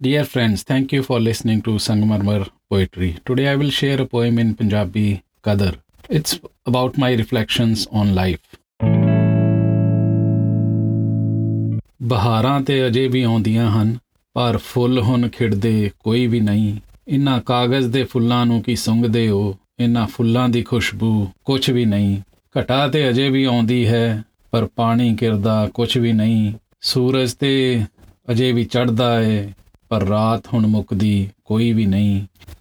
Dear friends, thank you for listening to Sangmarmar Poetry. Today I will share a poem in Punjabi, Qadar. It's about my reflections on life. ਬਹਾਰਾਂ ਤੇ ਅਜੇ ਵੀ ਆਉਂਦੀਆਂ ਹਨ ਪਰ ਫੁੱਲ ਹੁਣ ਖਿੜਦੇ ਕੋਈ ਵੀ ਨਹੀਂ ਇਨ੍ਹਾਂ ਕਾਗਜ਼ ਦੇ ਫੁੱਲਾਂ ਨੂੰ ਕੀ ਸੁੰਘਦੇ ਹੋ ਇਨ੍ਹਾਂ ਫੁੱਲਾਂ ਦੀ ਖੁਸ਼ਬੂ ਕੁਝ ਵੀ ਨਹੀਂ ਘਟਾ ਤੇ ਅਜੇ ਵੀ ਆਉਂਦੀ ਹੈ ਪਰ ਪਾਣੀ ਗਿਰਦਾ ਕੁਝ ਵੀ ਨਹੀਂ ਸੂਰਜ ਤੇ ਅਜੇ ਵੀ ਚੜਦਾ ਏ ਪਰ ਰਾਤ ਹੁਣ ਮੁੱਕਦੀ ਕੋਈ ਵੀ ਨਹੀਂ।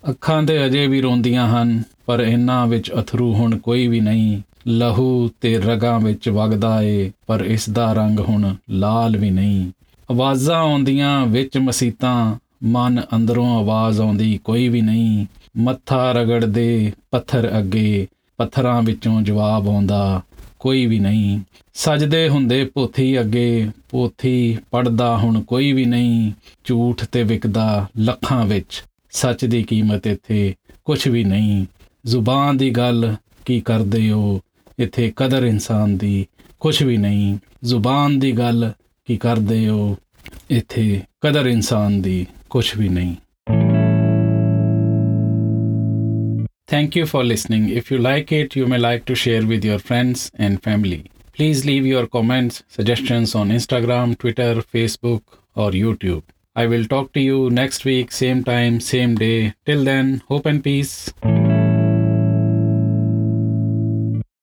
ਅੱਖਾਂ ਤੇ ਅਜੇ ਵੀ ਰੋਂਦੀਆਂ ਹਨ, ਪਰ ਇਹਨਾਂ ਵਿੱਚ ਅਥਰੂ ਹੁਣ ਕੋਈ ਵੀ ਨਹੀਂ। ਲਹੂ ਤੇ ਰਗਾਂ ਵਿੱਚ ਵਗਦਾ ਏ, ਪਰ ਇਸ ਦਾ ਰੰਗ ਹੁਣ ਲਾਲ ਵੀ ਨਹੀਂ। ਆਵਾਜ਼ਾਂ ਆਉਂਦੀਆਂ ਵਿੱਚ ਮਸੀਤਾਂ, ਮਨ ਅੰਦਰੋਂ ਆਵਾਜ਼ ਆਉਂਦੀ ਕੋਈ ਵੀ ਨਹੀਂ। ਮੱਥਾ ਰਗੜਦੇ ਪੱਥਰ ਅੱਗੇ, ਪੱਥਰਾਂ ਵਿੱਚੋਂ ਜਵਾਬ ਆਉਂਦਾ। ਕੋਈ ਵੀ ਨਹੀਂ। ਸਜਦੇ ਹੁੰਦੇ ਪੋਥੀ ਅੱਗੇ, ਪੋਥੀ ਪੜਦਾ ਹੁਣ ਕੋਈ ਵੀ ਨਹੀਂ। ਝੂਠ ਤੇ ਵਿਕਦਾ ਲੱਖਾਂ ਵਿੱਚ, ਸੱਚ ਦੀ ਕੀਮਤ ਇੱਥੇ ਕੁਝ ਵੀ ਨਹੀਂ। ਜ਼ੁਬਾਨ ਦੀ ਗੱਲ ਕੀ ਕਰਦੇ ਹੋ? ਇੱਥੇ ਕਦਰ ਇਨਸਾਨ ਦੀ ਕੁਝ ਵੀ ਨਹੀਂ। ਜ਼ੁਬਾਨ ਦੀ ਗੱਲ ਕੀ ਕਰਦੇ ਹੋ? ਇੱਥੇ ਕਦਰ ਇਨਸਾਨ ਦੀ ਕੁਝ ਵੀ ਨਹੀਂ। Thank you for listening. If you like it, you may like to share with your friends and family. Please leave your comments, suggestions on Instagram, Twitter, Facebook, or YouTube. I will talk to you next week, same time, same day. Till then, hope and peace.